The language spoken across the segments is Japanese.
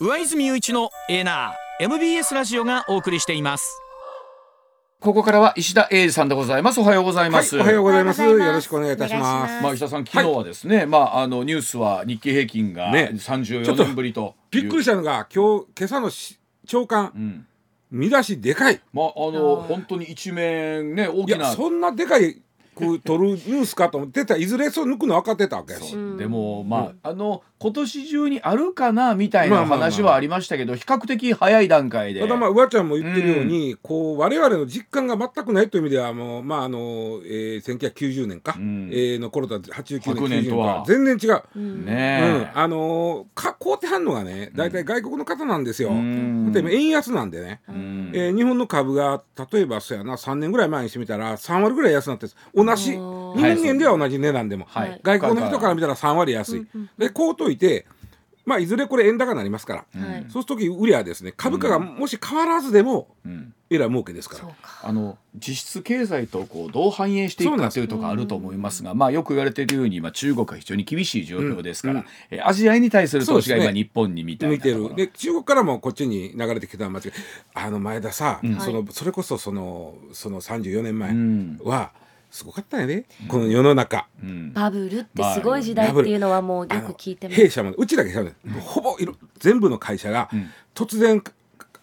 上泉雄一のエナー MBS ラジオがお送りしていますここからは石田英二さんでございます。おはようございます。はい、おはようございます。ようございますよろしくお願いいたします。まあ石田さん昨日はですね、まああのニュースは日経平均がね34年ぶりというびっくりしたのが今日今朝のし朝刊、ん見出しでかい。まああの本当に一面ね大いやきなそんなでかいこう取るニュースかと思ってたらいずれそう抜くの分かってたわけやし。でもまああの今年中にあるかなみたいな話はありましたけど比較的早い段階で。ただまあうわちゃんも言ってるように、こう我々の実感が全くないという意味ではもうまああの、えー、1990年か、ん。えーの頃とは89 100年90年と年とはは全然違う。ねうん。え、あのーか買うてはんのがね大体外国の方なんですよ。ん。でも円安なんでね、ん。えー日本の株が例えばそうやな3年ぐらい前にしてみたら3割ぐらい安くなってる同じ。日本円では同じ値段でも、はい。外国の人から見たら3割安い。でこうといてまあいずれこれ円高になりますから、はい。そうするとき売りはですね株価がもし変わらずでも、ん。えらい儲けですから。あの実質経済とこうどう反映していくかというところあると思いますが、まあよく言われているように、まあ、中国は非常に厳しい状況ですから、えアジアに対する投資が今そうですね。日本にみたいな見てる。で中国からもこっちに流れてきたのは間違い。あの前田さ、そのそれこそそのその34年前ん。はすごかったよね、この世の中。バブルってすごい時代っていうのはもうよく聞いてます。あの弊社もうちだけじゃない、ほぼいろ全部の会社が突然か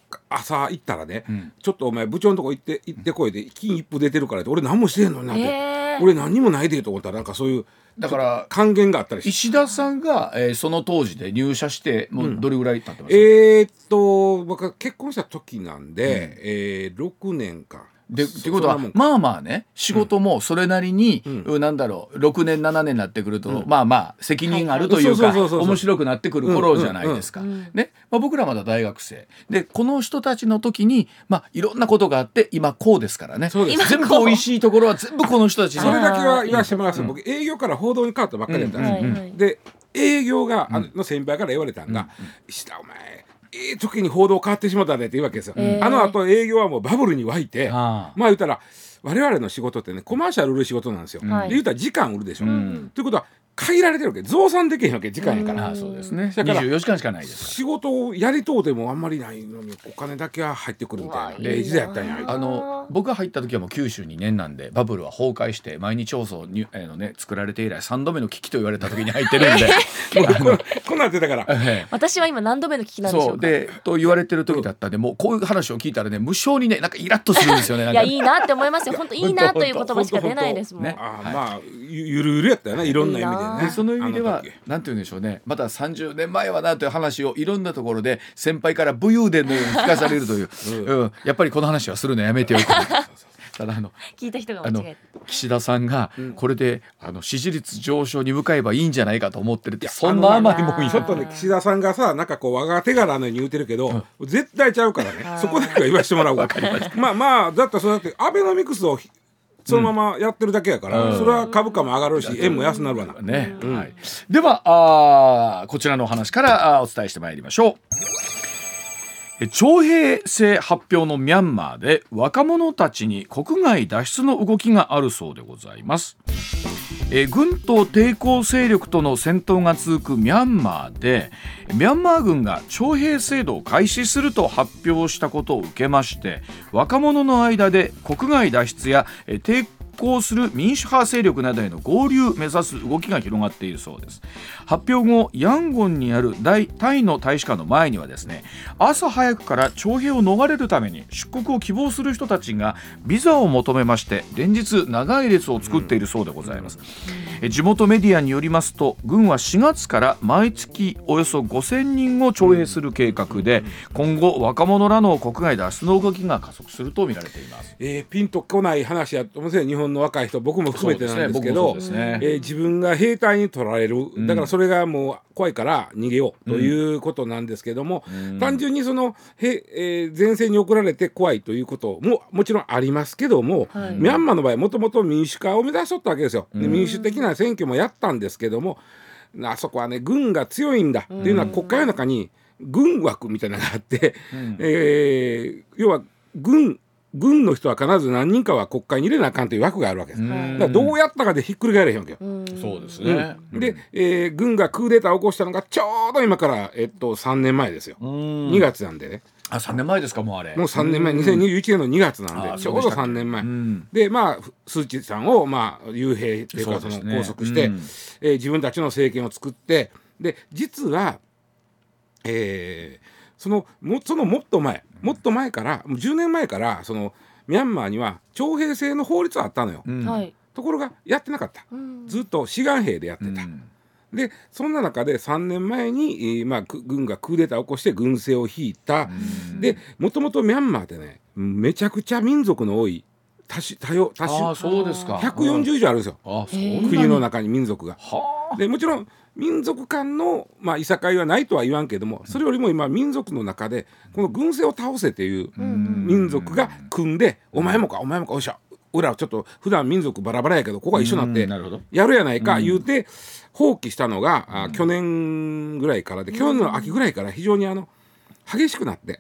か朝行ったらね、ちょっとお前部長のとこ行って行ってこいで金一封出てるからって俺何もしてんのになって、俺何にもないでと思ったらなんかそういうだから還元があったりして。石田さんが、えーその当時で入社してもうどれぐらい経ってます、えーっと僕が結婚した時なんで、えー、6年か。でそってことはまあまあね仕事もそれなりに、うん。なんだろう6年7年になってくると、まあまあ責任があるというか面白くなってくる頃じゃないですか。ね。まあ、僕らまだ大学生。でこの人たちの時に、まあ、いろんなことがあって今こうですからね。全部美味しいところは全部この人たちに。それだけは言わせてもらいます、僕営業から報道に変わったばっかりだったんですで営業が、あの先輩から言われたんが「石田お前ええ時に報道変わってしまったね」って言うわけですよ、えーあのあと営業はもうバブルに沸いてまあ言ったら我々の仕事ってねコマーシャル売る仕事なんですよ、はい。で言ったら時間売るでしょ、ん。ということは限られてるわけ。増産できへんわけ。時間やから、そうですね。だから24時間しかないです。か仕事をやりとうてもあんまりないのにお金だけは入ってくるみたいな。時代やったんや。らあの僕が入った時はもう92年なんでバブルは崩壊して毎日放送に、えーのね、作られて以来3度目の危機と言われた時に入ってるんで。ここんなんやってたから。ええ私は今何度目の聞きなんでしょうか？そう。でと言われてる時だったんでもうこういう話を聞いたらね無性にねなんかイラッとするんですよね。いやいいなって思いますよ。本当いいなという言葉しか出ないですもん。ね。ああ、まあゆゆるゆるやったよね。いろんな意味でね。その意味ではあの時。なんて言うんでしょうね。また30年前はなという話をいろんなところで先輩から武勇伝のように聞かされるという、うん。やっぱりこの話はするのやめておくただあの聞いた人が間違え岸田さんがこれであの支持率上昇に向かえばいいんじゃないかと思ってるってそんなあまりもいい。ちょっとね岸田さんがさなんかこう我が手柄のように言うてるけど、絶対ちゃうからね。そこだけは言わしてもらう。わまあまあだったらそうやってアベノミクスをそのままやってるだけやから、それは株価も上がるし円も安なるわな、ね、はい、ではあーこちらのお話からあーお伝えしてまいりましょう。徴兵制発表のミャンマーで若者たちに国外脱出の動きがあるそうでございます。え軍と抵抗勢力との戦闘が続くミャンマーでミャンマー軍が徴兵制度を開始すると発表したことを受けまして若者の間で国外脱出やえ抵抗する民主派勢力などへの合流を目指す動きが広がっているそうです。発表後ヤンゴンにある大タイの大使館の前にはですね朝早くから徴兵を逃れるために出国を希望する人たちがビザを求めまして連日長い列を作っているそうでございます、え地元メディアによりますと軍は4月から毎月およそ5000人を徴兵する計画で今後若者らの国外脱出の動きが加速すると見られています。えーピンとこない話やと思うんですよ日本本の若い人僕も含めてなんですけどすねえー自分が兵隊に取られる。ん。だからそれがもう怖いから逃げようということなんですけども、単純にそのへ、えー前線に送られて怖いということももちろんありますけども、はい。ミャンマーの場合もともと民主化を目指しとったわけですよ。で民主的な選挙もやったんですけどもあそこはね軍が強いんだっていうのは国会の中に軍枠みたいなのがあって、えー要は軍軍の人は必ず何人かは国会に入れなあかんという枠があるわけです。だからどうやったかでひっくり返れへんわけよ。うんそうですうんね。で、えー軍がクーデターを起こしたのがちょうど今から、えっと、3年前ですよ。うん2月なんでねあ三年前ですかもうあれ。もう3年前2021年の2月なんでちょうど3年前。うんでまあスー・チーさんを、まあ、幽閉っていうかそうの拘束して、うんえー自分たちの政権を作ってで実は、えーそのもそのもっと前もっと前からもう10年前からそのミャンマーには徴兵制の法律はあったのよ。うん。はい。ところがやってなかった。うん。ずっと志願兵でやってた。うん。でそんな中で3年前に、えーまあ、く軍がクーデターを起こして軍政を引いた、でもともとミャンマーってねめちゃくちゃ民族の多い多種多様多あ種。あそうですか。140以上あるんですよ。国の中に民族が。はでもちろん民族間の、まあ、いさかいはないとは言わんけどもそれよりも今民族の中でこの軍政を倒せっていう民族が組んで「お前もかお前もかおっしゃ俺らちょっと普段民族バラバラやけどここは一緒になってやるやないか言うて放棄したのが、あ去年ぐらいからで去年の秋ぐらいから非常にあの激しくなって。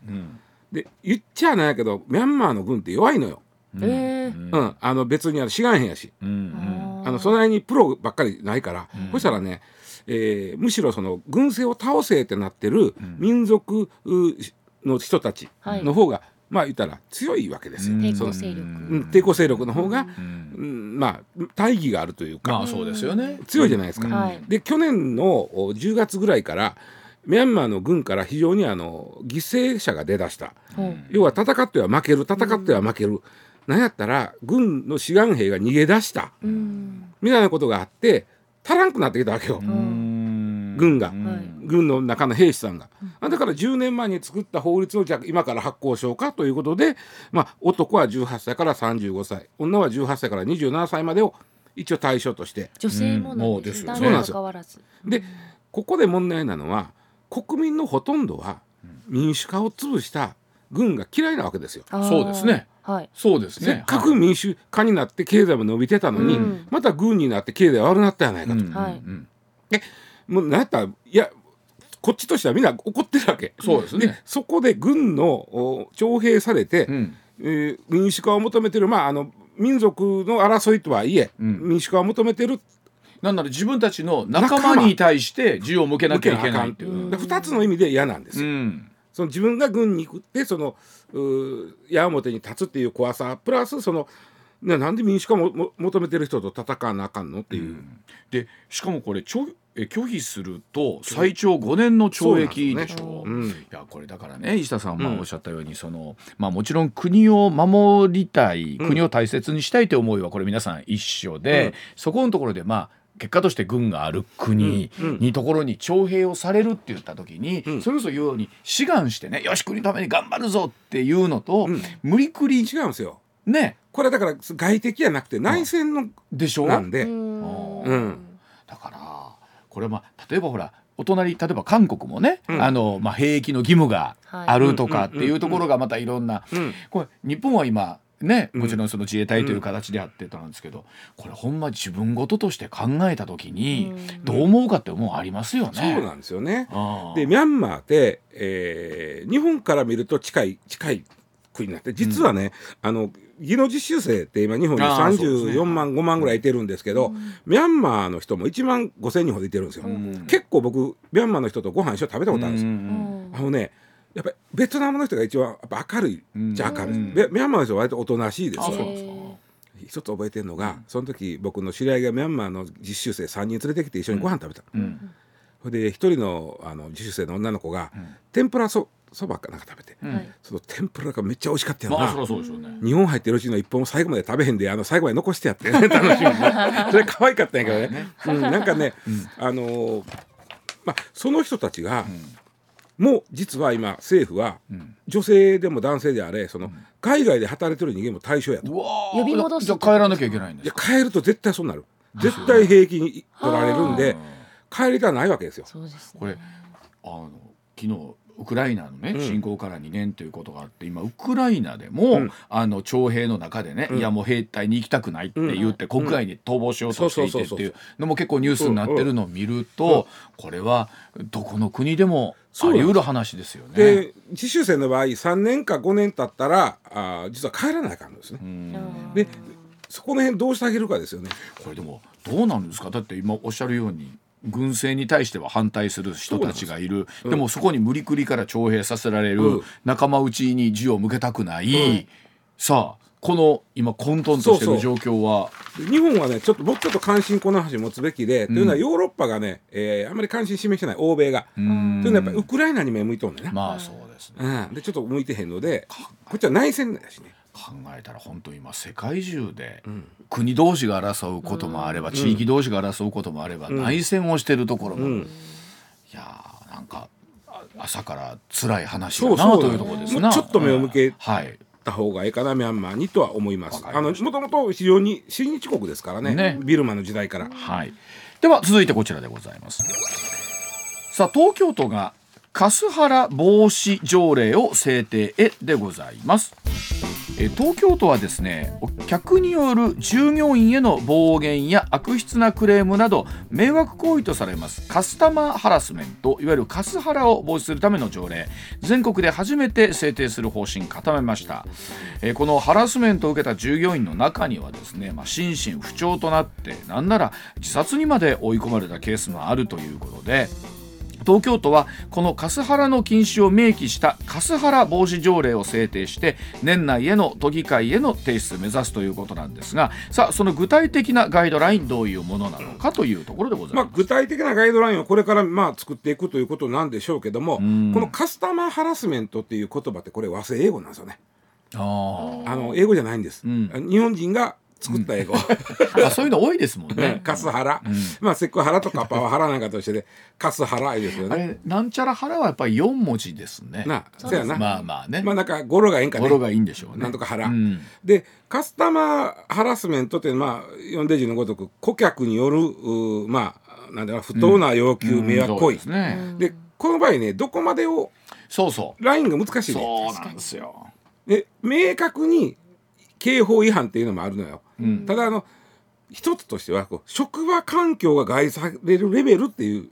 で言っちゃなんやけどミャンマーの軍って弱いのよ、えーうん。あの別にあの志願兵やし。うんうん。あのその辺にプロばっかりないから、そしたらね、えーむしろその軍政を倒せってなってる民族うの人たちの方が、まあ言ったら強いわけですよ。抵その抗勢力。うん抵抗勢力の方が、うん。まあ大義があるというか、まあそうですよね。強いじゃないですか。はい。で去年のお10月ぐらいからミャンマーの軍から非常にあの犠牲者が出だした、う。ん要は戦っては負ける戦っては負ける、なんやったら軍の志願兵が逃げ出した。うん。みたいなことがあって足らんくなってきたわけよ、うん。軍が、はい。軍の中の兵士さんが。あだから10年前に作った法律をじゃあ今から発行しようかということで、まあ、男は18歳から35歳女は18歳から27歳までを一応対象として。女性もなんです。うん。男そうなんですよ。女関わらず。でここで問題なのは国民のほとんどは民主化を潰した軍が嫌いなわけですよ。そうですねはいそうですね。せっかく民主化になって経済も伸びてたのに、うんまた軍になって経済悪くなったやないかと。うんはいうんもうなんやったらいやこっちとしてはみんな怒ってるわけ。そうですね。そこで軍のお徴兵されて、うんえー民主化を求めてる、まあ、あの民族の争いとはいえ、うん民主化を求めてるなんなら自分たちの仲間に対して銃を向けなきゃいけないっていう。で2つの意味で嫌なんですよ。うんその自分が軍に行ってその矢面に立つっていう怖さプラスそのななんで民主化もも求めてる人と戦わなあかんのっていう、でしかもこれちょえ拒否すると最長5年の懲役でしょ。うん。いやこれだからね石田さんまあうん。おっしゃったようにその、まあ、もちろん国を守りたいうん。国を大切にしたいという思いはこれ皆さん一緒で、うん。そこのところでまあ結果として軍がある国にところに徴兵をされるって言った時に、うん。それこそ言うように志願してねよし国のために頑張るぞっていうのと、うん。無理くり違うんですよ。ね。これだから外敵じゃなくて内戦のでしょ？なんで、うん。うん。だからこれまあ例えばほらお隣例えば韓国もね、うん。あのまあ、兵役の義務があるとかっていうところがまたいろんな、うん。これ日本は今ねうん。もちろんその自衛隊という形であってたんですけど、これほんま自分事として考えた時にうん。どう思うかって思うありますよね。そうなんですよね。でミャンマーって、えー日本から見ると近い近い国になって実はね、あの技能実習生って今日本にあーそうですね。34万5万ぐらいいてるんですけど、ミャンマーの人も1万5千人ほどいてるんですよ。ん。結構僕ミャンマーの人とご飯一緒に食べたことあるんですよ。うん。あのねやっぱりベトナムの人が一番やっぱ明るいじゃ明るい、ミャンマーの人は割とおとなしいですあよ一つ覚えてるのが、その時僕の知り合いがミャンマーの実習生3人連れてきて一緒にご飯食べた、うん。それで一人のあの実習生の女の子が、天ぷらそそばかなんか食べて、うん。はいその天ぷらがめっちゃ美味しかったよな、まあそうでしょうね。日本入ってるうちの一本も最後まで食べへんであの最後まで残してやって、楽しみそれ可愛かったんやけどね、うん、なんかね、あのーまあ、その人たちが、もう実は今政府はん。女性でも男性であれその海外で働いてる人間も対象やと。うわー。呼び戻すじゃあ帰らなきゃいけないんですか？いや帰ると絶対そうなる。絶対兵役に取られるんで帰りたないわけですよ。そうですね。これあの昨日ウクライナのね、うん。侵攻から2年ということがあって今ウクライナでも、ん。あの徴兵の中でね、うん。いやもう兵隊に行きたくないって言って、国外に逃亡しようとしていてっていうのも結構ニュースになってるのを見ると、これはどこの国でもあり得る話ですよね。で実習生の場合3年か5年経ったらあー実は帰らないかんのですね。うん。でそこの辺どうしてあげるかですよね。これでもどうなんですか？だって今おっしゃるように軍政に対しては反対する人たちがいる。で,、もそこに無理くりから徴兵させられる、うん。仲間内に銃を向けたくない、ん。さあこの今混沌としてる状況は？で日本はねちょっともうちょっと関心この話持つべきで、というのはヨーロッパがね、えーあんまり関心示してない欧米が。というのはやっぱりウクライナに目向いとんねんな。まあそうですね。うん、でちょっと向いてへんのでこっちは内戦だしね。考えたら本当今世界中でん。国同士が争うこともあれば、地域同士が争うこともあれば、内戦をしてるところも、うん。いやーなんかあ朝から辛い話だなというところですな。ちょっと目を向けはい。た方がいいかなミャンマーにとは思います。あのもともと非常に親日国ですからね。ね。ビルマの時代から。はい。では続いてこちらでございます。さあ東京都がカスハラ防止条例を制定へでございます。東京都はですね客による従業員への暴言や悪質なクレームなど迷惑行為とされます。カスタマーハラスメントいわゆるカスハラを防止するための条例。全国で初めて制定する方針固めました、このハラスメントを受けた従業員の中にはですね、まあ、心身不調となってなんなら自殺にまで追い込まれたケースもあるということで東京都はこのカスハラの禁止を明記したカスハラ防止条例を制定して年内への都議会への提出を目指すということなんですがさあその具体的なガイドラインどういうものなのかというところでございまあ、ます。具体的なガイドラインをこれからまあ作っていくということなんでしょうけども、んこのカスタマーハラスメントっていう言葉ってこれ和製英語なんですよね。ああの英語じゃないんです。ん日本人が作った英語。ーあそういうの多いですもんね。カスハラ、まあセクハラとかパワハラなんかとしてでカスハラですよあね。れなんちゃらハラはやっぱり4文字ですね。なあ、そうやな。まあまあね。まあなんか語呂がいいんかね。語呂がいいんでしょうね。なんとか腹、うんでカスタマーハラスメントってまあ読んで字のごとく顧客によるまあなんだろう不当な要求、迷惑行為。でこの場合ねどこまでをそうそう。ラインが難しいねそうなんですよ。で明確に刑法違反っていうのもあるのよ、ん。ただあの一つとしてはこう職場環境が害されるレベルっていう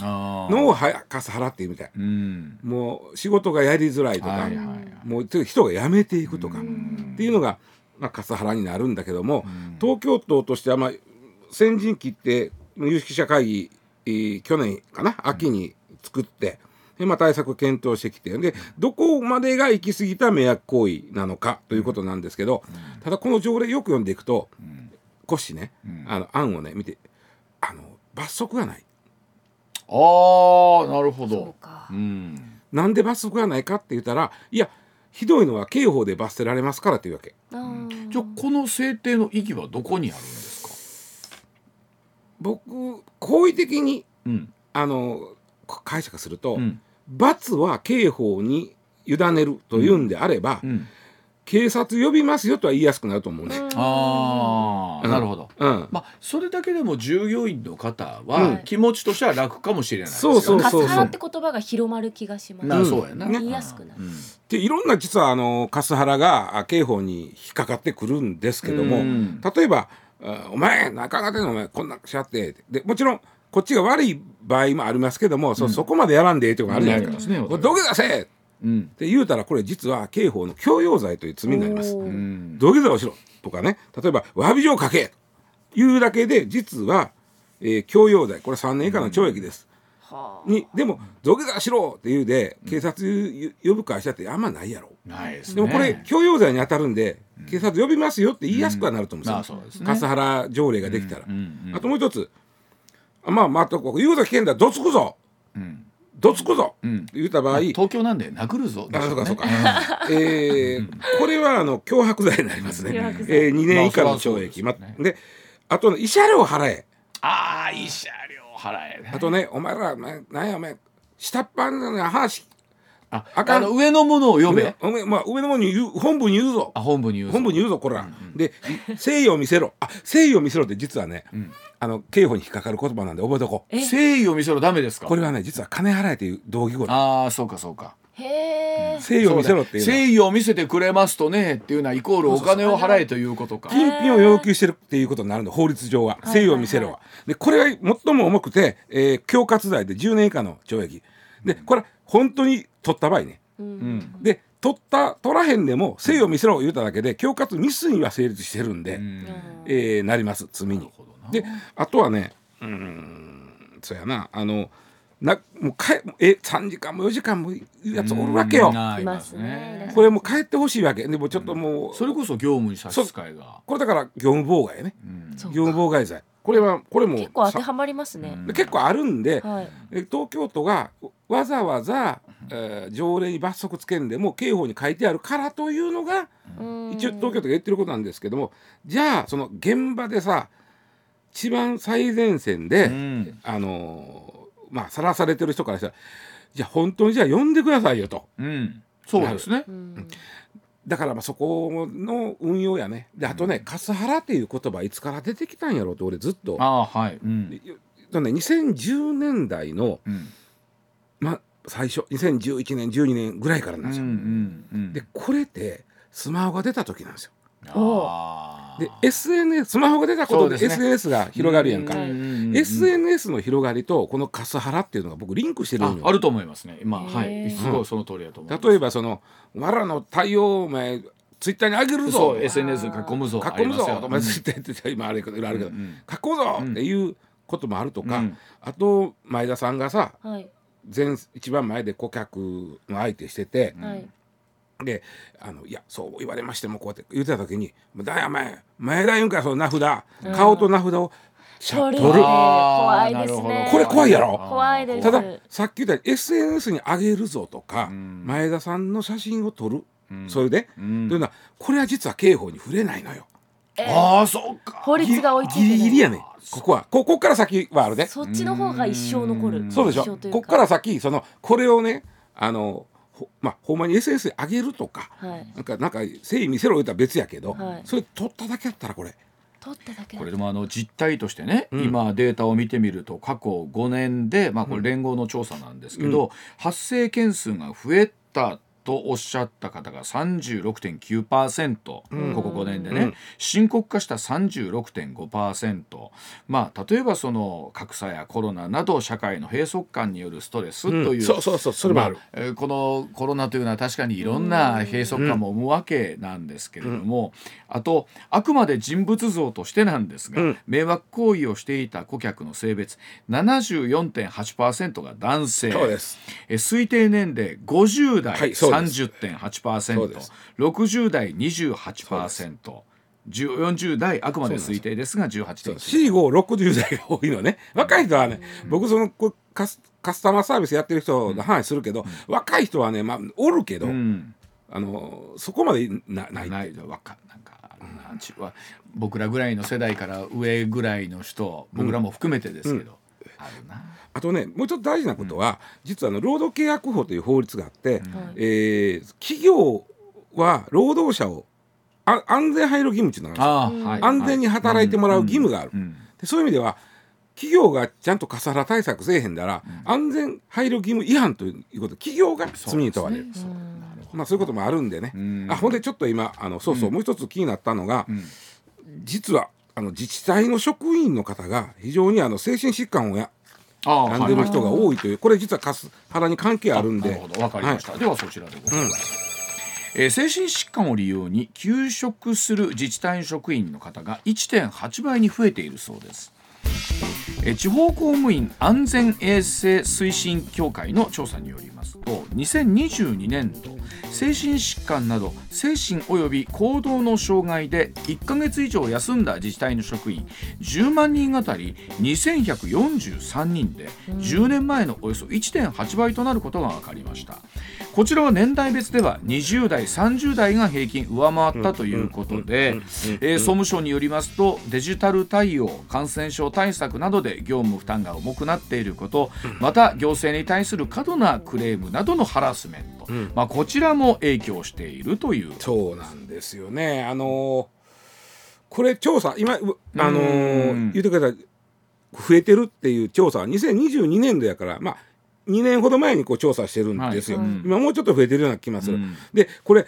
のをはカスハラっていうみたい。うん。もう仕事がやりづらいとか、はいはいはい。もう人が辞めていくとかっていうのが、まあ、カスハラになるんだけども、東京都としては、まあ、先陣切って有識者会議、えー去年かな秋に作って。でまあ、対策検討してきてでどこまでが行き過ぎた迷惑行為なのかということなんですけど、ただこの条例よく読んでいくと、コッシーね、あの案をね見てあの罰則がないああなるほそうど。かうん。なんで罰則がないかって言ったらいやひどいのは刑法で罰せられますからというわけじゃあこの制定の意義はどこにあるんですか？僕好意的にうん。あの解釈すると、うん。罰は刑法に委ねるというんであれば、うん。警察呼びますよとは言いやすくなると思うね。ああ、なるほど。うん、まあそれだけでも従業員の方うはん気持ちとしては楽かもしれないですよね。そうそうカそうスハラって言葉が広まる気がします。なそうやな。ね言いやすくなる。うんでいろんな実はあのカスハラがあ刑法に引っかかってくるんですけども、うん例えばあ「お前中がてんのお前こんなしゃって」でもちろんこっちが悪い場合もありますけども、そそこまでやらんでええとかあるじゃないですか。土下座せえっうん。て言うたらこれ実は刑法の強要罪という罪になります。土下座をしろとかね例えば詫び状を書けというだけで実は、えー強要罪これ3年以下の懲役です。はあにでも土下座しろって言うで警察呼ぶ会社ってあんまないやろ。ないですね。でもこれ強要罪に当たるんで警察呼びますよって言いやすくはなると思うんまあですよ。そうですね。カスハラ条例ができたら。あともう一つあまあまあとこ言うこと聞けんだ。どつくぞ。うん。どつくぞ、うん。言った場合、東京なんで殴るぞ。あそうかそうか。ん。えーこれはあの脅迫罪になりますね。えー、2年以下の懲役。まりゃそうですね。であとね慰謝料払え。ああ慰謝料払えね。あとねお前らなんやお前下っ端の話ああの上のものを読め。お前まあ、上の方に言う本部に言うぞ。あ本部に言うぞ。本部に言うぞこら、で誠意を見せろ。あ誠意を見せろって実はね、あの刑法に引っかかる言葉なんで覚えとこう。え？誠意を見せろダメですか？これはね実は金払えという同義語だ。ああそうかそうか。へえ誠意を見せろっていう誠意を見せてくれますとねっていうのはイコールお金を払えということか。金品を要求してるっていうことになるの法律上は。誠意を見せろは。でこれが最も重くて、えー、恐喝罪で10年以下の懲役。でこれ本当に取った場合ね。うん。で取った取らへんでも誠意を見せろ言うただけで恐喝未遂には成立してるんで、うん。えーなります罪に。であとはねうーんそうやな。あのなもうかええ3時間も4時間もやつおるわけよ。これもう帰ってほしいわけ。でもちょっともう、それこそ業務に差し支えが。これだから業務妨害やね。うん。業務妨害罪。これはこれも結構当てさはまりますね。結構あるんで、は東京都がわざわざ、えー条例に罰則つけんでも刑法に書いてあるからというのがうん。一応東京都が言ってることなんですけどもじゃあその現場でさ一番最前線で、うん。あのーまあさらされてる人からしたらじゃあ本当にじゃあ呼んでくださいよと。うん。そうですね。うん。だからまあそこの運用やね。であとね、カスハラっていう言葉いつから出てきたんやろうと俺ずっと。ああはい。うん。ね、2010年代の、うん。ま、最初2011年12年ぐらいからなんですよ。うんうんでこれってスマホが出た時なんですよ。で SNS スマホが出たことで SNS が広がるやんか。うんうんうん SNS の広がりとこのカスハラっていうのが僕リンクしてるんよ。ああると思いますね。今はい。すごいその通りだと思います。例えばその「お前らの対応お前ツイッターに上げるぞ」SNS に書き込むぞ。書き込むぞお前ツイッターやってた今あれいろいろあるけど、うん。うん書こうぞっていうこともあるとか、うん。あと前田さんがさはい前一番前で顧客の相手してて、はい。であのいやそう言われましてもこうやって言ってた時に「だや前前田言うんかその名札、顔と名札をシャ取る。取る怖いですね。これ怖いやろ。怖いです。たださっき言ったように SNS に上げるぞとか、ん。前田さんの写真を撮る、ん。それで、うん。というのはこれは実は刑法に触れないのよ。ああそうか。法律が追いついてないギリギリやね。ここは。ここっから先はあるね。そっちの方が一生残るそうでしょ。こっから先そのこれをねあのほまあほんまに SNS で上げるとか、はい。なんかなんか誠意見せろ言ったら別やけど、はい。それ撮っただけやったらこれ。取っただけだこれでもあの実態としてね、うん。今データを見てみると過去5年で、まあ、これ連合の調査なんですけど、発生件数が増えたとおっしゃった方が36.9%、ここ5年でね、うん。深刻化した36.5%まあ例えばその格差やコロナなど社会の閉塞感によるストレスという、うん。そうそうそう。それもある。このコロナというのは確かにいろんな閉塞感も生むわけなんですけれども、あとあくまで人物像としてなんですが、うん。迷惑行為をしていた顧客の性別74.8%が男性。そうです。えー推定年齢50代。はいそうですそう30.8%、です。60代28%。40代あくまで推定ですが18.9% 4560代が多いのね。若い人はね、僕そのこカスカスタマーサービスやってる人の話するけど、若い人はね、まあ、おるけど、うん。あのそこまでなない。ないわかなんか僕らぐらいの世代から上ぐらいの人僕らも含めてですけど、あるな。あとねもうちょっと大事なことは、実はあの労働契約法という法律があって、えー企業は労働者をあ安全配慮義務っていうのがあるんですはい安全に働いてもらう義務がある、うん。でそういう意味では企業がちゃんとカスハラ対策せえへんだら、安全配慮義務違反ということ企業が罪に問われる。そう,、まあ、そういうこともあるんでね、ん。あほんでちょっと今あのそうそう、もう一つ気になったのが、実はあの自治体の職員の方が非常にあの精神疾患をやあ病んでる人が多いという、これ実はカスハラに関係あるんで。なるほど。わかりました、ではそちらでございます、えー精神疾患を理由に休職する自治体の職員の方が1.8倍に増えているそうですえ地方公務員安全衛生推進協会の調査によりますと2022年度精神疾患など精神及び行動の障害で1ヶ月以上休んだ自治体の職員10万人あたり2143人で10年前のおよそ1.8倍となることが分かりました。こちらは年代別では20代30代が平均上回ったということでえ総務省によりますとデジタル対応感染症対策などどで業務負担が重くなっていること、また行政に対する過度なクレームなどのハラスメント、まあ、こちらも影響しているという。そうなんですよね。あのーこれ調査今うあの言ってください。増えてるっていう調査は2022年度やからまあ2年ほど前にこう調査してるんですよ、はい。うん。今もうちょっと増えてるような気がする、うん。でこれ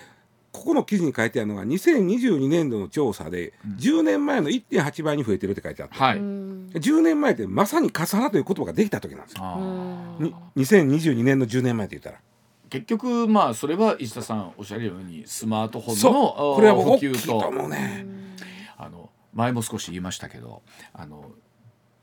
ここの記事に書いてあるのが2022年度の調査で10年前の1.8倍に増えてるって書いてあって、はい、10年前ってまさにカスハラという言葉ができた時なんですよ。あー。に2022年の10年前って言ったら。結局まあそれは石田さんおっしゃるようにスマートフォンのそう。これは大きい及とと思うね、あの前も少し言いましたけどあの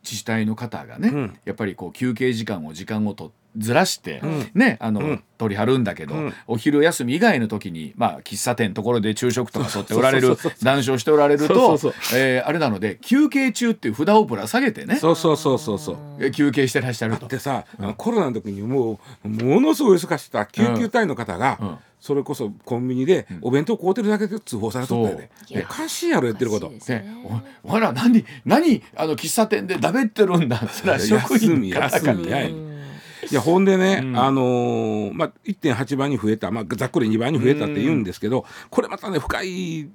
自治体の方がね、うん。やっぱりこう休憩時間を時間をとずらして、ん。ねあの、うん。取り張るんだけど、うん。お昼休み以外の時にまあ喫茶店ところで昼食とか取っておられる談笑しておられるとあれなので休憩中っていう札をぶら下げてね。そうそうそうそうそう。え休憩してらっしゃると。で。さ、コロナの時にもうものすごい忙しかった救急隊の方が、うん。それこそコンビニでお弁当買うてるだけで通報されとったよね。おかしいやろ言ってること。でおお前ら何何あの喫茶店でだべってるんだってな職員の方が休み。やいいやほんでね、うん。あのーまあ、1.8倍に増えた、まあ、ざっくり2倍に増えたって言うんですけど、これまたね深い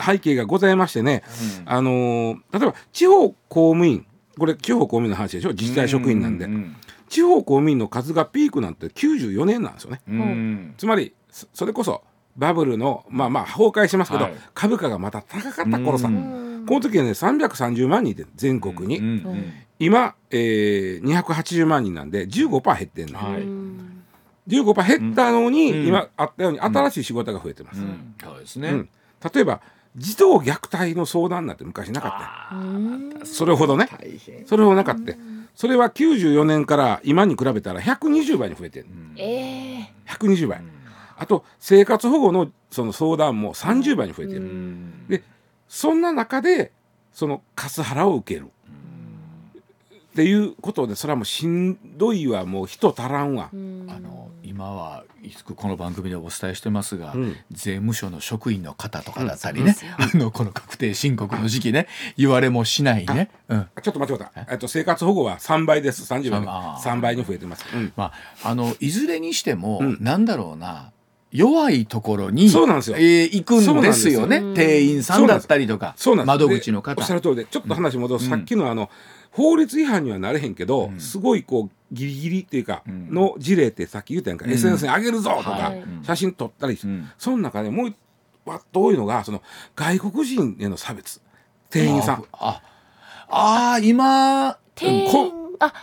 背景がございましてね、あのー例えば地方公務員これ地方公務員の話でしょ？自治体職員なんで、うん地方公務員の数がピークなんて94年なんですよね。うんうん。つまりそそれこそバブルのまあまあ崩壊しますけど、はい。株価がまた高かった頃さ、うん。この時はね330万人で全国に、うんうん今、えー、280万人なんで15%減ってんの、はい。15%減ったのに、うん。今あったように新しい仕事が増えてます、うん。そうですね。うん。例えば児童虐待の相談なんて昔なかった。それほどね。それほどなかった。よそれは94年から今に比べたら120倍に増えてる、ええ120倍、あと生活保護のその相談も30倍に増えてる、うんでそんな中でそのカスハラを受ける、っていうことでそれはもうしんどいわもう人足らんわ、あの今はいつこの番組でお伝えしてますが、うん税務署の職員の方とかだったりね、あのこの確定申告の時期ね言われもしないね。うん。ちょっと待ってください。え？っと生活保護は3倍です。30倍あー3倍に増えてます。うんまああのいずれにしても、うんなんだろうな。弱いところにそうなんですよ。えー行くんですよね。店員さんだったりとか。窓口の方。でおっしゃる通りで、ちょっと話戻す。さっきのあの法律違反にはなれへんけど、すごいこうギリギリっていうか、ん。の事例ってさっき言ったやんか、ん。SNS に上げるぞとか、はい。写真撮ったりして、うん。その中でもうわっと多いのがその外国人への差別？店員さん。あああ今店員こあ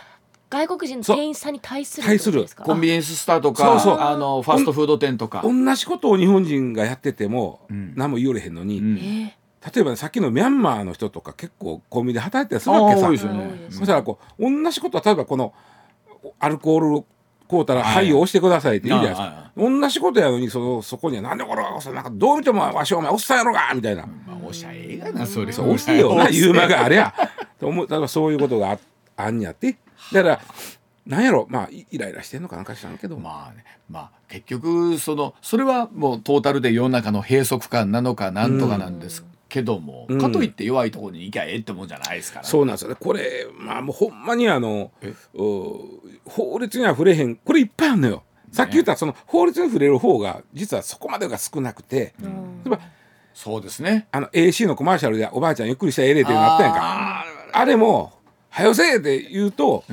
外国人の店員さんに対する対する。コンビニエンススターとかそうそう。あのファストフード店とか、同じことを日本人がやってても、ん。何も言われへんのに、うん。え例えばさっきのミャンマーの人とか結構コンビニで働いてたりするわけさ。ねですそしたらこう同じことは例えばこのアルコールを買うたら「ははいい、押してください」って言うじゃないですあか同じことやのにそのそこには「なんでこれなんかどう見てもわしお前おっさんやろが」みたいな。まあおしゃれがなそれ。そう押してよな言う間がありゃと思う例えばそういうことがああんにやってだからなんやろまあイイライラしてんのかなんか知らんけど、まあね。まあ結局そのそれはもうトータルで世の中の閉塞感なのかなんとかなんですけども、うん。かといって弱いところに行きゃええってもんじゃないですから、そうなんですよ。ねこれまあもうほんまにあの法律には触れへん。これいっぱいあるのよ。さっき言ったその法律に触れる方が実はそこまでが少なくて、例えばそうですね。あの AC のコマーシャルでおばあちゃんゆっくりしたらええでっていうのあったやんか。あれも「はよせえ」って言うと、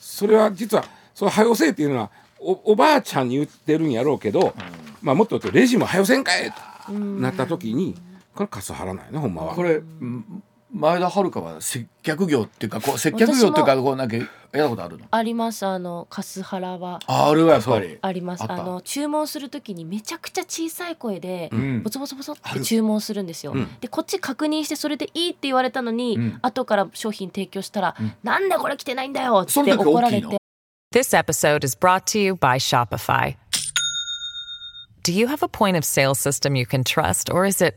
それは実はその「はよせえ」っていうのはおおばあちゃんに言ってるんやろうけど、まあもっと言うとレジも「はよせんかい!」ってなった時にこれカス払わないねほんまは。これん前田遥は接客業っていうかこう接客業っていうかこうなんかやったことあるの？ありますあのカスハラは。あるわやっぱり。あります。あの注文するときにめちゃくちゃ小さい声で、ん。ボソボソボソって注文するんですよ、ん。でこっち確認してそれでいいって言われたのに、ん。後から商品提供したら、なんでこれ来てないんだよってその時怒られ大きいの？て This episode is brought to you by Shopify. Do you have a point of sale system you can trust, or is it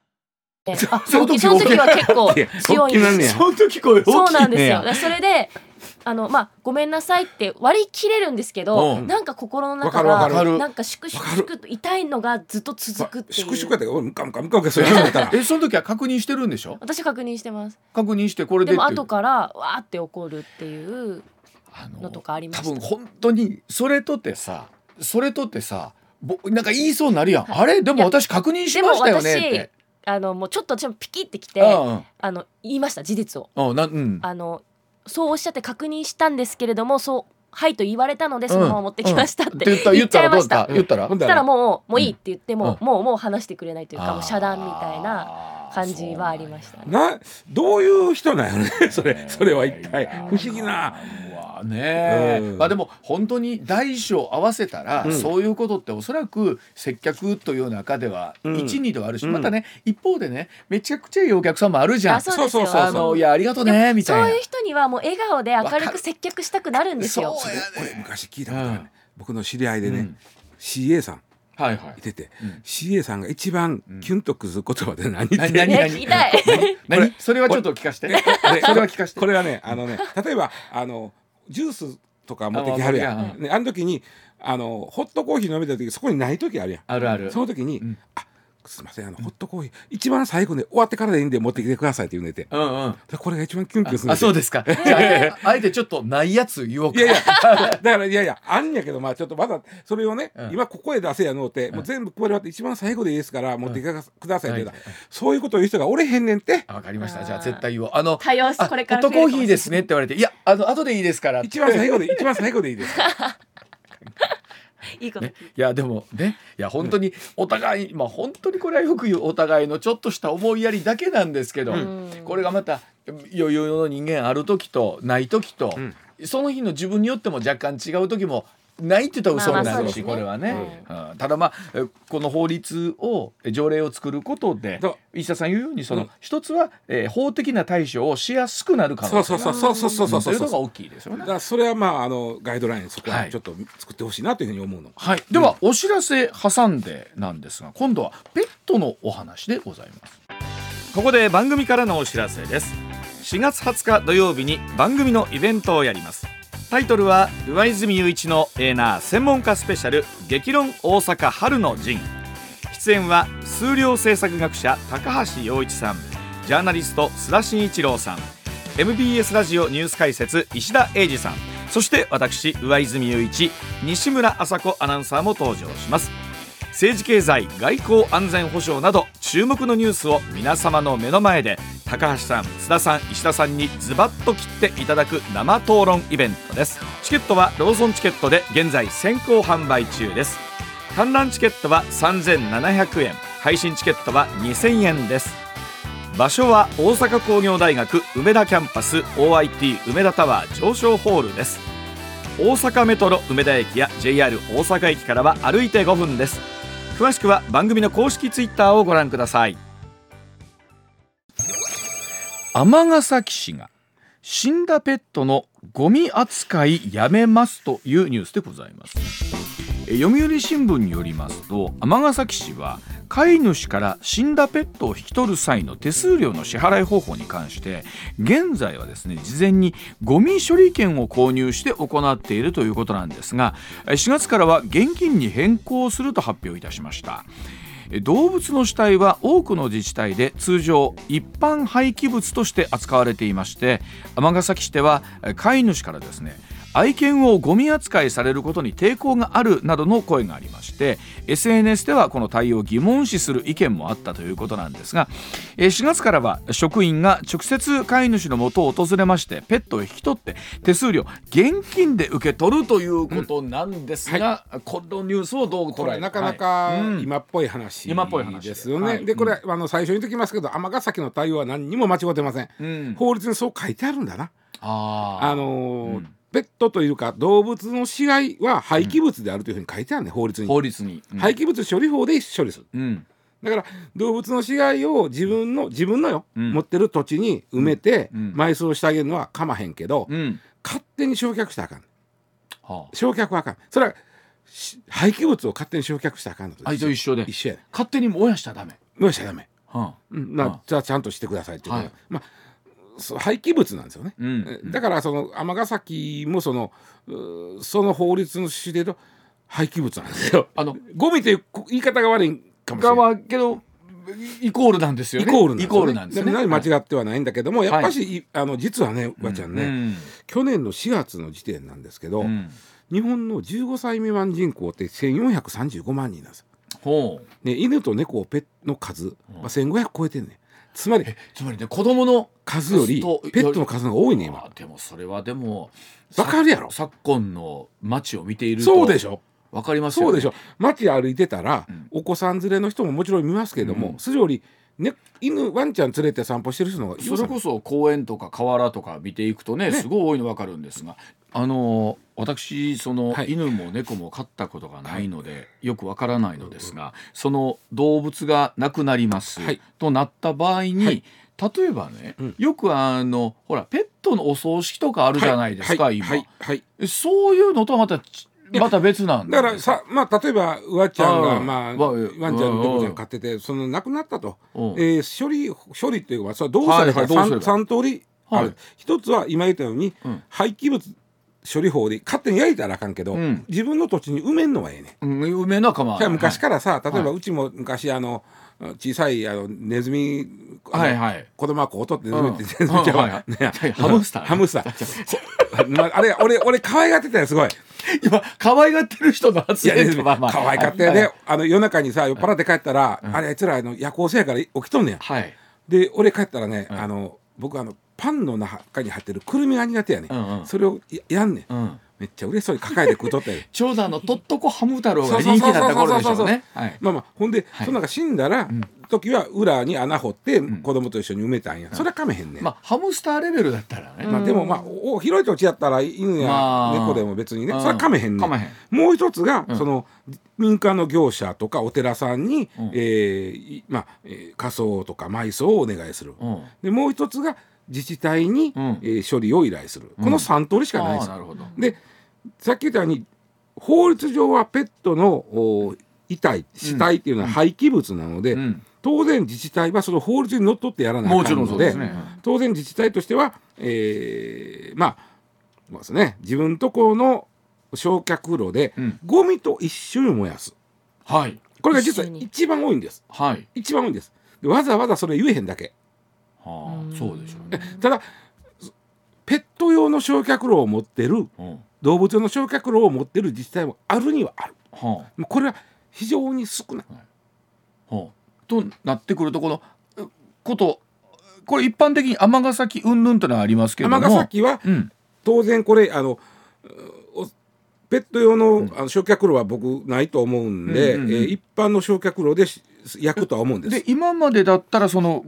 その時は結構強いんですその時声大きいね。そうなんですよ。それで、あのまあごめんなさいって割り切れるんですけど、うん。なんか心の中がなんか粛々粛々と痛いのがずっと続くっていう。粛々やったら俺ムカムカムカムカそうやったら。えその時は確認してるんでしょ？私確認してます。確認してこれでも後からわーって怒るっていうあののとかありました。多分本当にそれとってさそれとってさぼなんか言いそうになるやん、あれ？でも私確認しましたよねっ私てあのもうちょっと私もピキってきて、うんあの言いました事実を。うなうん。あのそうおっしゃって確認したんですけれども、そうはいと言われたのでそのまま持ってきましたっうん。て言った言言っちゃいった？らどうだました。言ったら？ほん。だそしたらもうもういいって言っても、うもうもう話してくれないというかもう遮断みたいな。感じはありましたね？などういう人なんやろねそれ。それは一体。不思議なね。え、うん。まあでも本当に大小合わせたら、うん。そういうことっておそらく接客という中ではうん。一二ではあるし、うん。またね一方でねめちゃくちゃいいお客さんもあるじゃん。あそうそうそうそう。あのいやありがとうねみたいな。そういう。人にはもう笑顔で明るく接客したくなるんですよ。そうやこれ昔聞いたことあるね、僕の知り合いでね、うん。CA さん。はいはい。い。てて、うん。CA さんが一番キュンとくる言葉で何って、何何？ね聞きたい。何それはちょっと聞かせて。それは聞かせて。これはねあのね例えばあのジュースとか持ってきはるやん、ね、あの時にあのホットコーヒー飲みたい時そこにない時あるやん。あるある。その時に、ん。あすいませんあのホットコーヒー一番最後で終わってからでいいんで持ってきてくださいって言うねてうんうん。でこれが一番キュンキュンするあそうですか。ああえてちょっとないやつ言おうか。いやいや だからいやいやあんやけどまあちょっとまだそれをね、うん今ここへ出せやのうて、もう全部配り終わって一番最後でいいですから持ってきてくださいって言うたら、はいそういうことを言う人がおれへんねんってあわかりました。じゃあ絶対言おう。あの多様あこれからホットコーヒーですねって言われて、いやあの後でいいですから。一番最後で一番最後でいいですからいいこと。ね、いやでもね。いや本当にお互い、まあ本当にこれはよく言うお互いのちょっとした思いやりだけなんですけど、ん。これがまた余裕の人間ある時とない時と、ん。その日の自分によっても若干違う時もないって言ったら嘘になるし、これはね、うん。ただまあえこの法律をえ条例を作ることで石田さん言うようにその、うん。一つは、えー法的な対処をしやすくなる可能性。がそうそう。そうそうそうそうそうというのが大きいですよね。だか。らそれはまああのガイドラインそこははい。ちょっと作ってほしいなというふうに思うの、はい、では、お知らせ挟んでなんですが今度はペットのお話でございます。ここで番組からのお知らせです。4月20日土曜日に番組のイベントをやりますタイトルは上泉雄一のエーナー専門家スペシャル激論大阪春の陣。出演は数量政策学者高橋洋一さん。ジャーナリスト須田慎一郎さん。MBS ラジオニュース解説石田英二さん。そして私上泉雄一西村麻子アナウンサーも登場します。政治経済外交安全保障など注目のニュースを皆様の目の前で高橋さん須田さん石田さんにズバッと切っていただく生討論イベントです。チケットはローソンチケットで現在先行販売中です。観覧チケットは3700円配信チケットは2000円です。場所は大阪工業大学梅田キャンパス OIT 梅田タワー上昇ホールです。大阪メトロ梅田駅や JR 大阪駅からは歩いて5分です。詳しくは番組の公式ツイッターをご覧ください。尼崎市が死んだペットのゴミ扱いやめますというニュースでございます。読売新聞によりますと尼崎市は飼い主から死んだペットを引き取る際の手数料の支払い方法に関して現在はですね事前にゴミ処理券を購入して行っているということなんですが4月からは現金に変更すると発表いたしました。動物の死体は多くの自治体で通常一般廃棄物として扱われていまして尼崎市では飼い主からですね愛犬をゴミ扱いされることに抵抗があるなどの声がありまして SNS ではこの対応を疑問視する意見もあったということなんですがえー4月からは職員が直接飼い主の元を訪れましてペットを引き取って手数料現金で受け取るということなんですが、このニュースをどう捉えなかなはかい。うん。今っぽい話今っぽい話。ですよね。はい。でこれ、あの最初に言っときますけど尼崎の対応は何にも間違ってません。うん。法律にそう書いてあるんだな。ああのーうんペットというか動物の死骸は廃棄物であるというふうに書いてあるね、法律に。法律に、うん。廃棄物処理法で処理する。うん。だから動物の死骸を自分の自分のよ、うん。持ってる土地に埋めてうん。埋葬してあげるのはかまへんけど、うん。勝手に焼却したらあかん。は焼却はあかん。それはし廃棄物を勝手に焼却したらあかんのと一緒。で。一緒やね勝手に燃やしちゃダメ。燃やしちゃダメ、はうん。なうんじゃあちゃんとしてくださいっていうはい。まあ廃棄物なんですよね、うんだからその尼崎もそのその法律の趣旨で言うと廃棄物なんですよ。あのゴミという言い方が悪いかもしれがない。はけどイコールなんですよね。イコールなんですよね。間はい。違ってはないんだけども、やっぱし、いあの実はねわちゃんね、うん去年の4月の時点なんですけど、うん。日本の15歳未満人口って1435万人なんですよ。ほう。ね、犬と猫ペットの数は1500超えてんねんつまりつまりね子供の数よりとペットの数の方が多いねん今。あでもそれはでもわかるやろ。さ昨今の街を見ているとそうでしょ。わかりますよ、ね、そうでしょ。街歩いてたら、ん。お子さん連れの人ももちろん見ますけども、うん。それより、ね、犬ワンちゃん連れて散歩してる人のそれこそ公園とか河原とか見ていくとねすごい多いのわかるんですがあの私その、はい。犬も猫も飼ったことがないので、よくわからないのですが、その動物が亡くなります、はい。となった場合に、はい。例えばね、うん。よくあのほらペットのお葬式とかあるじゃないですか、今、はい。はい。はい。そういうのとはまたちまた別なんだ。からさまあ例えばワンちゃんがうんまあわワンちゃん猫ちゃん飼っててその亡くなったと、うん。えー処理処理っていうかそれはどうされはいたらはいどうすれば 3, 通りある、はい。一つは今言ったように、うん。廃棄物処理法で勝手に焼いたらあかんけど、うん。自分の土地に埋めんのはええねん。うん、梅の構わない昔からさ例えばはうちも昔あの小さいあのネズミはいはい。子供がこう取ってネズミってうん。ネズミちゃうわはいはい。ねはいハムスターね。ハムスターまああれ俺俺可愛がってたよすごい。今可愛がってる人の発言とまあまあ。可愛かったよ。ね。あの夜中にさ酔っ払って帰ったら、あれあいつらあの夜行性やから起きとんねん。はい。で俺帰ったらね、うん。あの僕あのパンの中に入ってるくるみが苦手やね、うんうん。それをややんねん。うんめっちゃ嬉しそうに抱えて食うとったよ。ちょうどあのとっとこハム太郎が人気だった頃でしょうね。はい。まあまあほんで、はい。その中死んだら、ん。時は裏に穴掘って子供と一緒に埋めたんや、それはかめへんねん。まあハムスターレベルだったらね。まあでもまあお広い土地やったら犬やまあ。猫でも別にね、うん。それはかめへんねもう一つが、うん。その民間の業者とかお寺さんに、うん。えーいまあえー火葬とか埋葬をお願いする、うん。でもう一つが自治体に、うん。えー処理を依頼する、この3通りしかないんですど。でさっき言ったように法律上はペットのお遺体死体っていうのは廃棄物なので、うん。当然自治体はその法律にのっとってやらないもちろんそうですね。当然自治体としては、えーまあますね。自分とこの焼却炉で、うん。ゴミと一緒に燃やす。はい。これが実は一番多いんです。はい。一番多いんです。でわざわざそれ言えへんだけ。はあそうでしょうね。ただペット用の焼却炉を持ってるうん動物用の焼却炉を持ってる自治体もあるにはある。はもうこれは非常に少ない。あはあ。となってくるとこのうことこれ一般的に尼崎云々というのはありますけれども。尼崎はうん。当然これあのおペット用の,、あの焼却炉は僕ないと思うんで、うんうんうん。えー一般の焼却炉でし焼くとは思うんです。で今までだったらその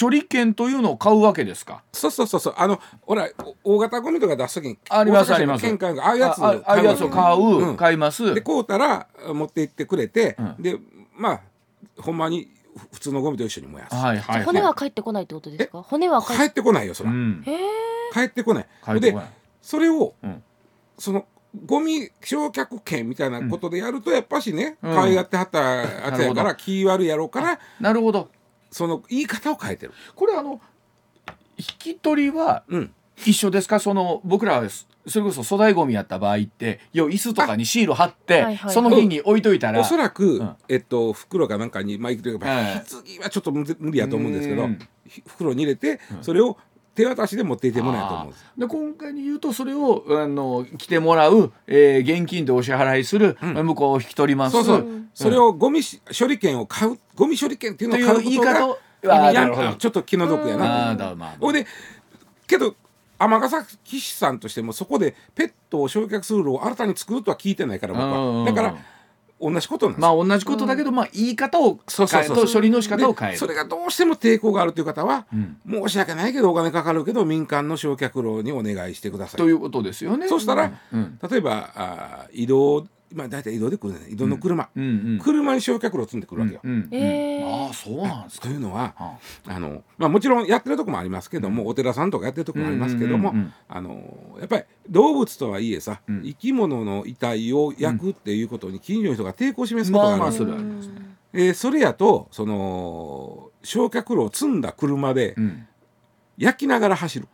処理券というのを買うわけですか？そうそうそうそう。あのほらお大型ゴミとか出す時にありますあります。県会がああいうやつああやつを買う、うん。買います。で買うたら持って行ってくれて、うん。でまあほんまにふ普通のゴミと一緒に燃やす、はいはい骨は帰ってこないってことですか？骨は帰っ帰ってこないよそら、うん。へえ帰ってこない。で帰ってこない。それを、うん。そのゴミ焼却券みたいなことでやるとやっぱしね、うん。可愛がってはったやつやから気悪いやろうからなるほど。その言い方を変えてる。これあの引き取りはうん。一緒ですか？その僕らはそれこそ粗大ごみやった場合って要は椅子とかにシール貼って、はいはいその日に置いといたら、おそらく、うん。えっと、袋かなんかに、まあ、いくというか、はい棺はちょっと無無理やと思うんですけど袋に入れて、それを手渡しで持っていってもらえると思うんです。で今回に言うとそれをあの来てもらう、えー現金でお支払いする、向こうを引き取ります。そうそう、ん。それをゴミし処理券を買うゴミ処理券っていうのを買うことが言い方？ちょっと気の毒やな。と思でけど尼崎市さんとしてもそこでペットを焼却する炉を新たに作るとは聞いてないから僕うんうんうん。はだから同じことなんです。まあ同じことだけど、まあ言い方を変えと処理の仕方を変える。でそれがどうしても抵抗があるという方は、ん。申し訳ないけどお金かかるけど民間の焼却炉にお願いしてください。ということですよね。そうしたら、うん。例えばあー移動まあ大体移動で来るね移動の車、うんうん車に焼却炉を積んでくるわけよ。うんうんえー。ああそうなんですか。というのははあ。の、まあ、もちろんやってるとこもありますけども、お寺さんとかやってるとこもありますけども、うんうんうんうん。あのやっぱり動物とはいえさ、うん。生き物の遺体を焼くっていうことに近所の人が抵抗を示すことがある、まあまあそれはありますね。えーそれやとその焼却炉を積んだ車でうん。焼きながら走る、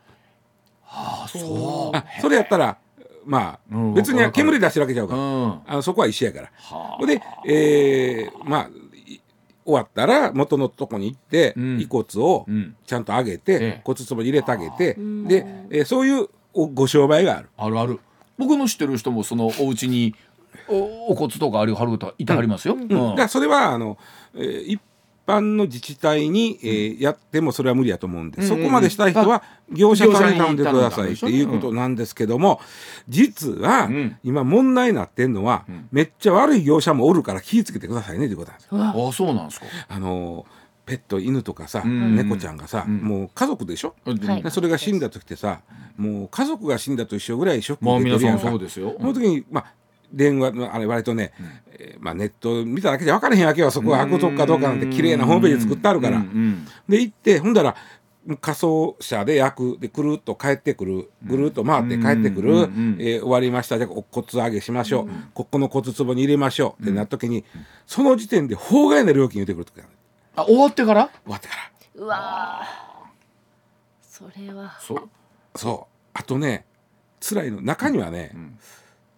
ああそう。あそれやったらまあうん別に煙出してるわけちゃうから、うん。あのそこは一緒やから。はほんで、えーまあい終わったら元のとこに行って、うん。遺骨をうん。ちゃんと上げて、ええ。骨壺に入れてあげて、ん。で、えーそういうおご商売がある。あるある。僕の知ってる人もそのお家におお骨とかあるはる方いてはりますよ、うん。だからそれはあの、えー一般の自治体に、えーやってもそれは無理やと思うんで、うんそこまでしたい人は業者さんに頼んでくださいっていうことなんですけども、実は、うん。今問題になってんのは、ん。めっちゃ悪い業者もおるから気ぃつけてくださいねということなんですよ。ああそうなんですか。あのペット犬とかさ、ん。猫ちゃんがさ、うん。もう家族でしょ、うん。はそれが死んだ時ってさもう家族が死んだと一緒ぐらいショックまあ皆さん受けてるやんか。そうですよ。その時にまあ電話のあれ割とね、えーまあ、ネット見ただけじゃ分からへんわけよ。そこが悪徳かどうかなんて綺麗なホームページ作ってあるから。うんうんで行ってほんだら仮装車で焼く。でくるっと帰ってくる。ぐるっと回って帰ってくる、うんうんうんえー終わりました。じゃあお骨上げしましょう、ここの骨壺に入れましょう。ってなった時に、その時点で法外な料金言ってくる時がある。あ終わってから？終わってから。うわー。それは。そう。そう。あとね辛いの。中にはね、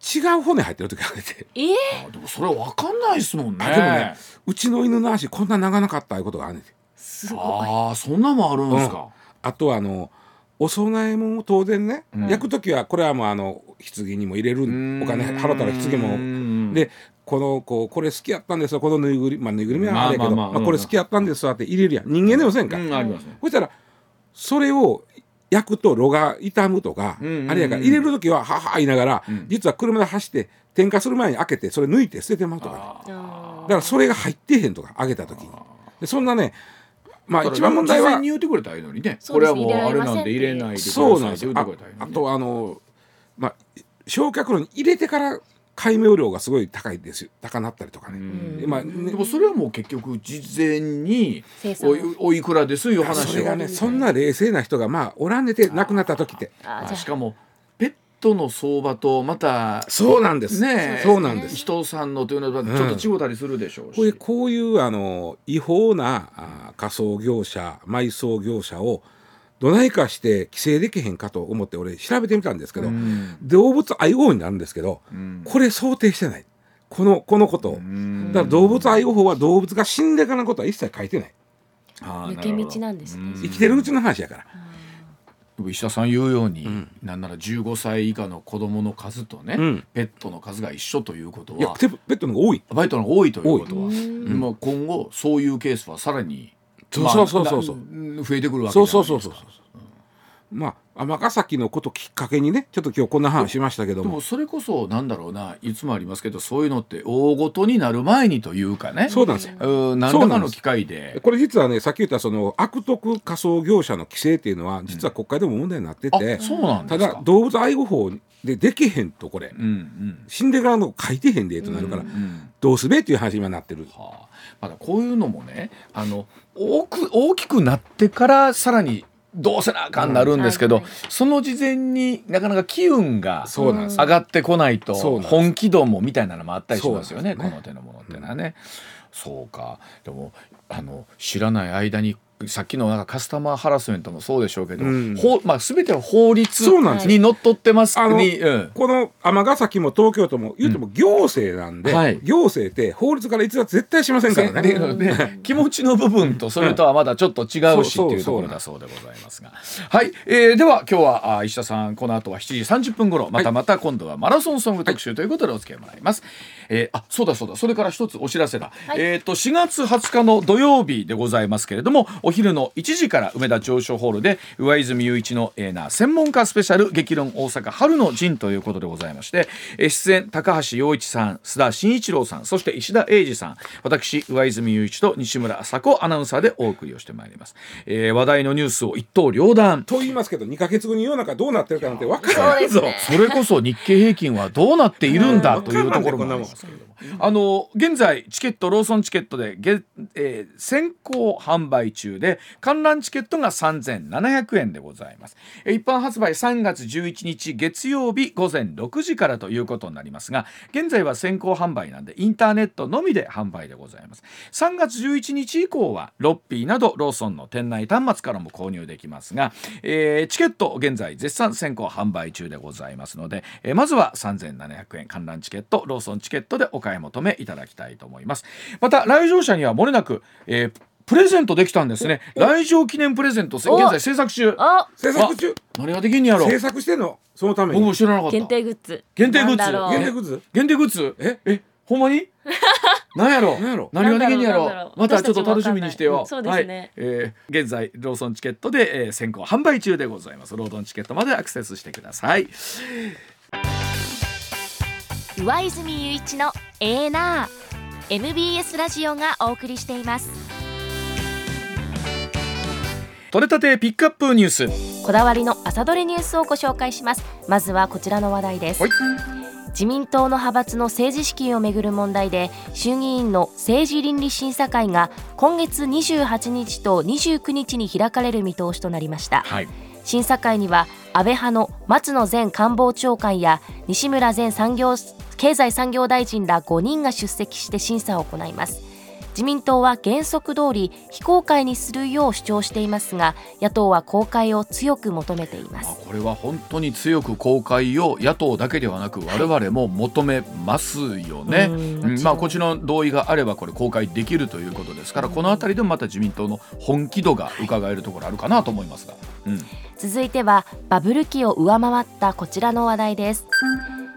違う骨入ってる時があって、えー、あでもそれは分かんないですもんね。あでもねうちの犬の足こんな長なかったいうことがあるねんてす。ごい。ああそんなんもあるんですか、あとはあのお供え物を当然ね、うん。焼く時はこれはもうあの棺にも入れるお金払ったら棺も。もでこのこうこれ好きやったんですよこのぬいぐるみまあぬいぐるみはあれやけど、まあまあまあまあこれ好きやったんですわって入れるやん。人間でもせんか、うんありますね。そしたらそれを焼くと炉が傷むとか、うんうんうん。あれやから入れる時ははは言いながら、ん。実は車で走って点火する前に開けてそれ抜いて捨ててまうとかね。あだからそれが入ってへんとか揚げた時に。でそんなねまあ一番問題は事前に言ってくれたらいいのにね。これはもうあれなんで入れないでくださいそうなんですよあって言ってくれたらいいのにね。あとあのまあ焼却炉に入れてから解明量がすごい高いですよ。高なったりとかね、うん。まあね。でもそれはもう結局事前においおいくらですいう話を。それがねそんな冷静な人がまあおらんでて亡くなった時って。しかもペットの相場とまたそうなんです。ねえそうなんです。人さんのというのはちょっと違うたりするでしょうし、こういうこういうあの違法なあ仮装業者埋葬業者をどないかして規制できへんかと思って俺調べてみたんですけど、うん。動物愛護法になるんですけど、ん。これ想定してない。このこのこと。だから動物愛護法は動物が死んでからのことは一切書いてない。抜け道なんですね。生きてるうちの話やから、石田さん言うように、ん。なんなら15歳以下の子供の数とね、うん。ペットの数が一緒ということはいやペペットの方が多い。バイトの方が多いということは、多い。まあ、今後そういうケースはさらにそうそうそうそう。そうな増えてくるわけそうじゃないですか。そうそうそうそうまあ尼崎のこときっかけにねちょっと今日こんな話しましたけども。でもそれこそなんだろうないつもありますけどそういうのって大ごとになる前にというかね。そうなんです。ようん何らかの機会で。これ実はねさっき言ったその悪徳仮想業者の規制っていうのは実は国会でも問題になってあて、そうなんでただ動物愛護法でできへんとこれ。うんうん。死んでからの書いてへんでとなるから、うんどうすべっていう話に今なってる。はあ、まだこういうのもねあの大く大きくなってからさらにどうせなあかんなるんですけど、うんはいはい。その事前になかなか機運が上がってこないと本気度もみたいなのもあったりしますよねね。この手のものってのはね。そうか。でもあの知らない間にさっきのなんかカスタマーハラスメントもそうでしょうけど、うん。ほまあ、全ては法律にのっとってますあのに、うん。この尼崎も東京都も言うても行政なんで、はい。行政って法律から逸脱絶対しませんからね。気持ちの部分とそれとはまだちょっと違うしっていうところだそうでございますが。はい、えーでは今日はあ石田さんこの後は7時30分頃またまた今度はマラソンソング特集ということでお付き合いもらいます、えーあそうだそうだ。それから一つお知らせだ、はい。えっ、と4月20日の土曜日でございますけれどもお昼の1時から梅田上昇ホールで上泉雄一のエーナー専門家スペシャル激論大阪春の陣ということでございましてえー出演高橋洋一さん須田慎一郎さんそして石田英二さん私上泉雄一と西村麻子アナウンサーでお送りをしてまいります、えー話題のニュースを一刀両断。と言いますけど2か月後に世の中どうなってるかなんて分からないぞ。それこそ日経平均はどうなっているんだうんというところもありますけれどもあの現在チケットローソンチケットでげ、えー先行販売中で観覧チケットが3700円でございます。一般発売3月11日月曜日午前6時からということになりますが現在は先行販売なんでインターネットのみで販売でございます。3月11日以降はロッピーなどローソンの店内端末からも購入できますが、えーチケット現在絶賛先行販売中でございますので、えーまずは3700円観覧チケットローソンチケットでお買い。求めいただきたいと思います。また来場者にはもれなく、えープレゼントできたんですね。来場記念プレゼント現お在制作中。あ制作中？何ができんやろ。制作してんの？そのため僕もに知らなかった。限定グッズ。限定グッズ。限定グッズ？限定グッズ？え？えほんまに？何やろ？何やろ？何ができんやろ？またちょっと楽しみにしてよ。そうですね。はい。えー現在ローソンチケットで、えー先行販売中でございます。ローソンチケットまでアクセスしてください上泉雄一のエーナー。MBS ラジオがお送りしています。取れたてピックアップニュース。こだわりの朝どれニュースをご紹介します。まずはこちらの話題です。はい。自民党の派閥の政治資金をめぐる問題で衆議院の政治倫理審査会が今月28日と29日に開かれる見通しとなりました。はい審査会には安倍派の松野前官房長官や西村前産業経済産業大臣ら5人が出席して審査を行います。自民党は原則通り非公開にするよう主張していますが野党は公開を強く求めていままあすこれは本当に強く公開を野党だけではなく我々も求めますよね。うんうんもちろん。まあこちらの同意があればこれ公開できるということですからこのあたりでもまた自民党の本気度が伺えるところあるかなと思いますが。うん続いてはバブル期を上回ったこちらの話題です。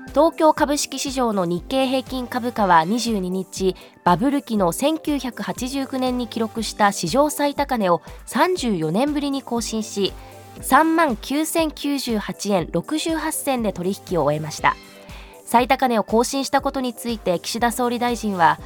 東京株式市場の日経平均株価は22日バブル期の1989年に記録した史上最高値を34年ぶりに更新し3万9098円68銭で取引を終えました。最高値を更新したことについて岸田総理大臣は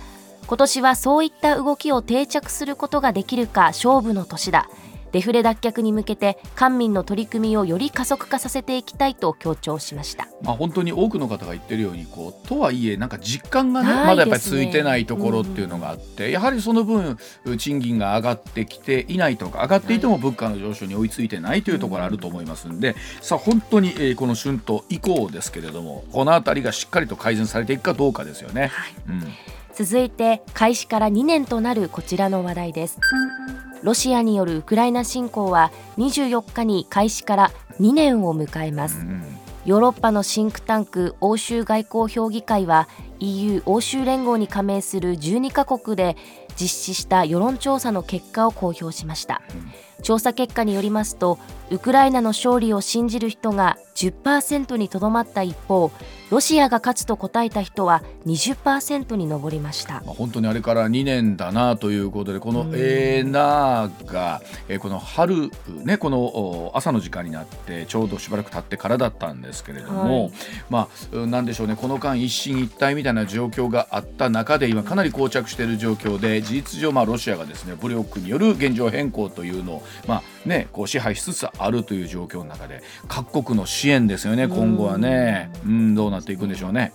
今年はそういった動きを定着することができるか勝負の年だ。デフレ脱却に向けて官民の取り組みをより加速化させていきたいと強調しました。まあ、本当に多くの方が言ってるようにこうとはいえなんか実感がねないまだやっぱりついてないところっていうのがあって、やはりその分賃金が上がってきていないとか上がっていても物価の上昇に追いついてないというところあると思いますんで、さあ本当に、えーこの春闘以降ですけれどもこの辺りがしっかりと改善されていくかどうかですよね。うん続いて開始から2年となるこちらの話題ですロシアによるウクライナ侵攻は24日に開始から2年を迎えます。ヨーロッパのシンクタンク欧州外交評議会は EU 欧州連合に加盟する12カ国で実施した世論調査の結果を公表しました。調査結果によりますとウクライナの勝利を信じる人が10%にとどまった一方ロシアが勝つと答えた人は20%に上りました。まあ、本当にあれから2年だなということでこのうん。エーナーが、えーこの春ねこのお朝の時間になってちょうどしばらく経ってからだったんですけれども、はい。まあうんなんでしょうねこの間一進一退みたいな状況があった中で今かなり膠着している状況で事実上まあロシアがですね武力による現状変更というのをまあねこう支配しつつあるという状況の中で各国の支援ですよね今後はね。うん。どうなっていくんでしょうね。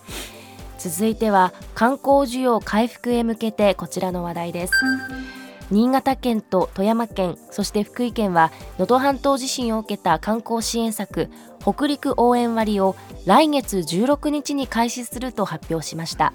続いては観光需要回復へ向けてこちらの話題です新潟県と富山県そして福井県は能登半島地震を受けた観光支援策北陸応援割を来月16日に開始すると発表しました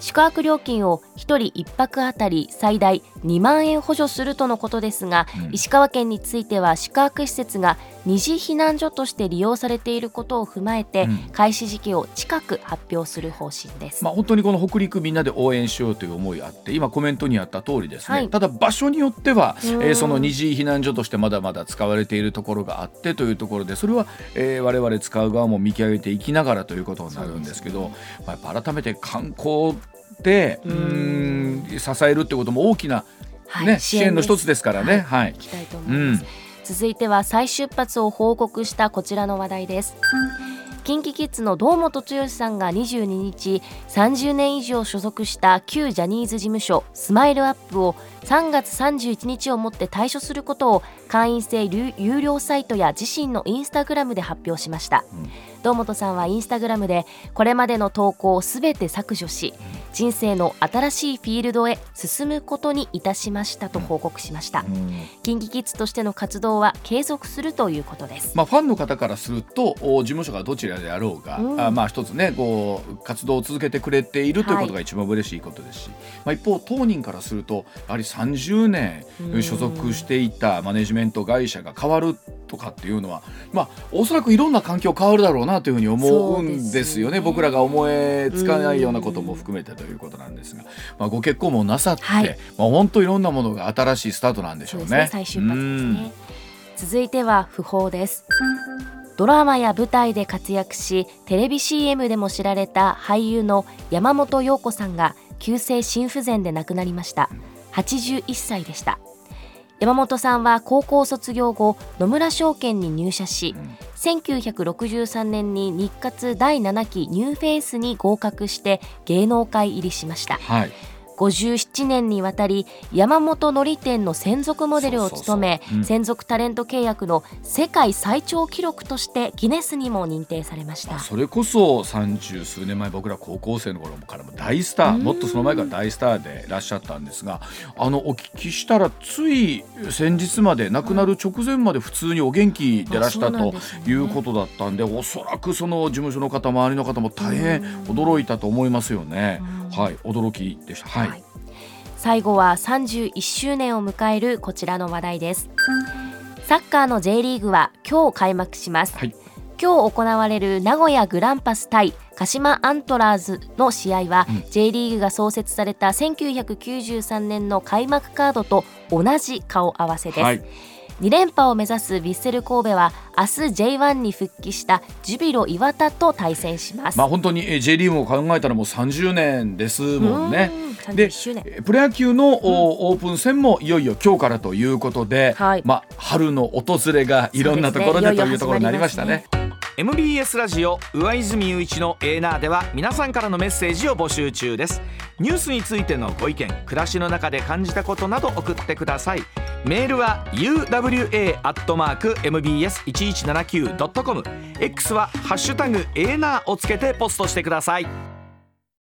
宿泊料金を1人1泊あたり最大2万円補助するとのことですが、うん。石川県については宿泊施設が二次避難所として利用されていることを踏まえて、うん。開始時期を近く発表する方針です。まあ、本当にこの北陸みんなで応援しようという思いがあって今コメントにあった通りですね、はい。ただ場所によっては、えうん。ーその二次避難所としてまだまだ使われているところがあってというところでそれは、えー我々使う側も見極めていきながらということになるんですけどまあ、やっぱ改めて観光でううん支えるってことも大きなはいね支援の一つですからね。はいい。きたいと思います、続いては再出発を報告したこちらの話題です。キンキキッズの堂本剛さんが22日30年以上所属した旧ジャニーズ事務所スマイルアップを3月31日をもって退所することを会員制有有料サイトや自身のインスタグラムで発表しました、堂本さんはインスタグラムでこれまでの投稿をすべて削除し人生の新しいフィールドへ進むことにいたしましたと報告しました、キンキキッズとしての活動は継続するということです。まあ、ファンの方からするとお事務所がどちらであろうが、うん。あまあ一つねこう活動を続けてくれているということが一番嬉しいことですし、まあ、一方当人からするとやはり30年うん所属していたマネジメント会社が変わるとかっていうのは、まあ、おそらくいろんな環境変わるだろうなというふうに思うんですよね。ね僕らが思えつかないようなことも含めてということなんですが、まあ、ご結婚もなさって、はい。まあ、本当いろんなものが新しいスタートなんでしょうね。そうね。続いては訃報です。ドラマや舞台で活躍しテレビ CM でも知られた俳優の山本陽子さんが急性心不全で亡くなりました。81歳でした山本さんは高校卒業後野村証券に入社し、1963年に日活第7期ニューフェイスに合格して芸能界入りしました。はい57年にわたり山本のり店の専属モデルを務め専属タレント契約の世界最長記録としてギネスにも認定されました。まあそれこそ三十数年前僕ら高校生の頃からも大スターもっとその前から大スターでいらっしゃったんですがあのお聞きしたらつい先日まで亡くなる直前まで普通にお元気でいらしたということだったんでおそらくその事務所の方周りの方も大変驚いたと思いますよね。はい驚きでした。はい、はい。最後は31周年を迎えるこちらの話題です。サッカーの J リーグは今日開幕します、はい。今日行われる名古屋グランパス対鹿島アントラーズの試合は、うん。J リーグが創設された1993年の開幕カードと同じ顔合わせです、はい2連覇を目指すヴィッセル神戸は明日 J1 に復帰したジュビロ磐田と対戦します、まあ本当にえー J リーグを考えたらもう30年ですもんね。うんで31周年。えープロ野球の、おオープン戦もいよいよ今日からということで、はい。まあ春の訪れがいろんなところでというところになりましたね。MBS ラジオ上泉雄一のエーナーでは皆さんからのメッセージを募集中です。ニュースについてのご意見暮らしの中で感じたことなど送ってください。メールは uwa.mbs1179.com X はハッシュタグエーナーをつけてポストしてください。